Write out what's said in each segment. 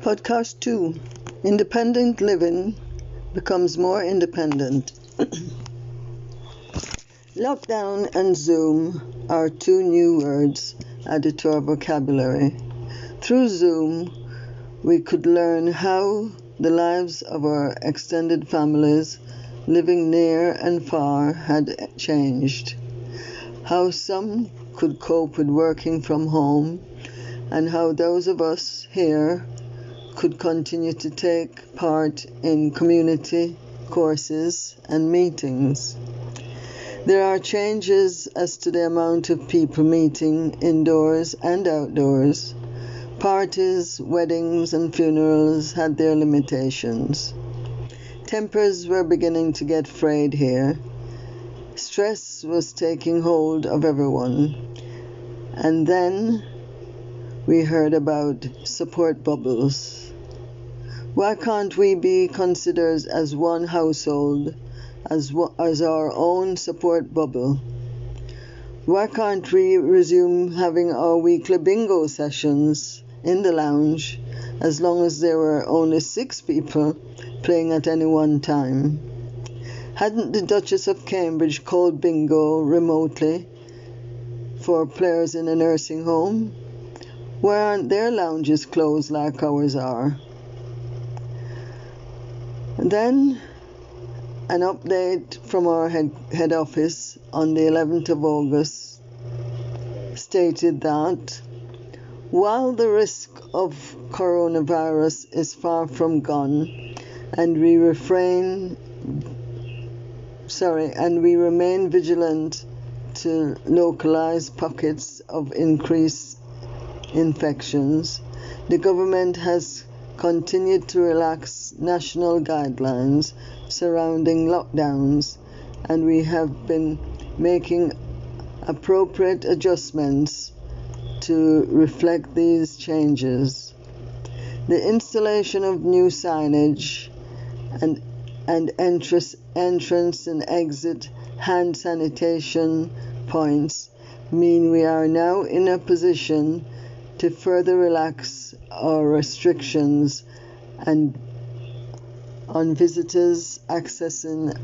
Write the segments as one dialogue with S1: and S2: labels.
S1: Podcast 2 Independent Living Becomes More Independent. Lockdown and Zoom are two new words added to our vocabulary. Through Zoom, we could learn how the lives of our extended families living near and far had changed, how some could cope with working from home, and how those of us here could continue to take part in community courses and meetings. There are changes as to the amount of people meeting indoors and outdoors. Parties, weddings, and funerals had their limitations. Tempers were beginning to get frayed here. Stress was taking hold of everyone. And then we heard about support bubbles. Why can't we be considered as one household, as, as our own support bubble? Why can't we resume having our weekly bingo sessions in the lounge as long as there were only six people playing at any one time? Hadn't the Duchess of Cambridge called bingo remotely for players in a nursing home? Why aren't their lounges closed like ours are? And then an update from our head, head office on the 11th of August stated that while the risk of coronavirus is far from gone and we refrain sorry and we remain vigilant to localize pockets of increased infections the government has continued to relax national guidelines surrounding lockdowns, and we have been making appropriate adjustments to reflect these changes. The installation of new signage and, and entrance, entrance and exit hand sanitation points mean we are now in a position to further relax our restrictions and on visitors accessing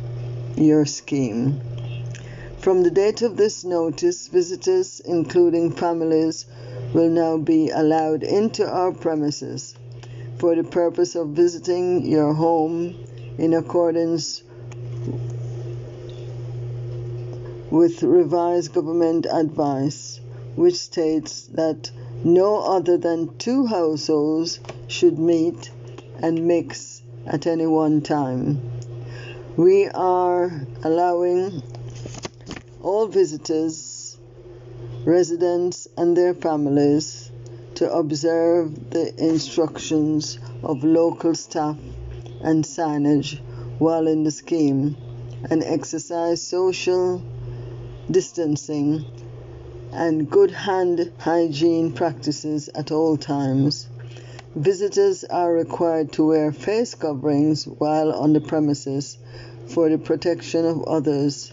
S1: your scheme. From the date of this notice, visitors, including families, will now be allowed into our premises for the purpose of visiting your home in accordance with revised government advice, which states that no other than two households should meet and mix at any one time. We are allowing all visitors, residents, and their families to observe the instructions of local staff and signage while in the scheme and exercise social distancing and good hand hygiene practices at all times. Visitors are required to wear face coverings while on the premises for the protection of others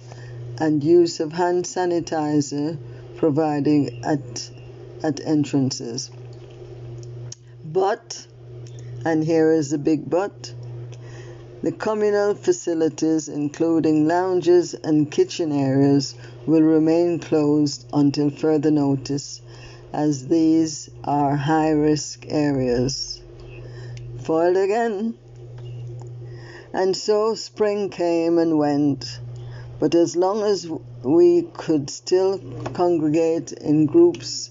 S1: and use of hand sanitizer provided at, at entrances. But, and here is the big but, the communal facilities, including lounges and kitchen areas, will remain closed until further notice, as these are high risk areas. Foiled again. And so spring came and went, but as long as we could still congregate in groups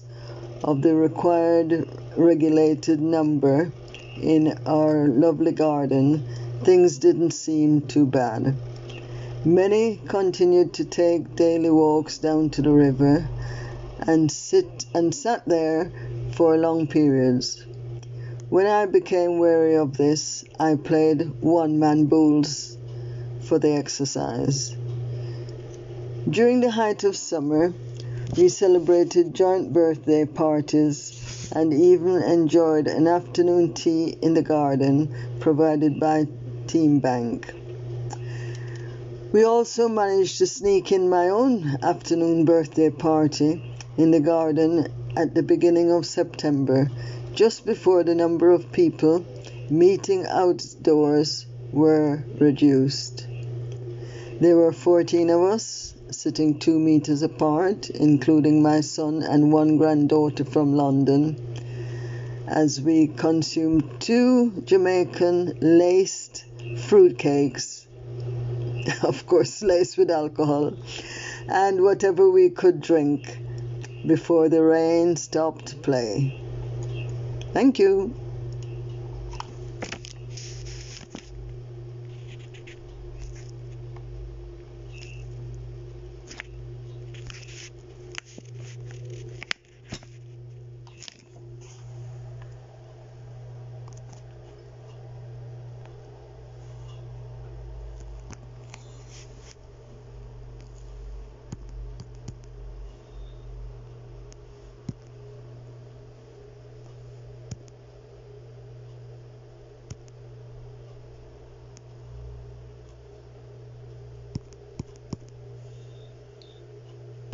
S1: of the required regulated number in our lovely garden, things didn't seem too bad. Many continued to take daily walks down to the river and sit and sat there for long periods. When I became weary of this, I played one man bowls for the exercise. During the height of summer, we celebrated joint birthday parties and even enjoyed an afternoon tea in the garden provided by Team Bank. We also managed to sneak in my own afternoon birthday party in the garden at the beginning of September, just before the number of people meeting outdoors were reduced. There were 14 of us sitting two meters apart, including my son and one granddaughter from London, as we consumed two Jamaican laced fruitcakes, of course, laced with alcohol, and whatever we could drink before the rain stopped play. Thank you.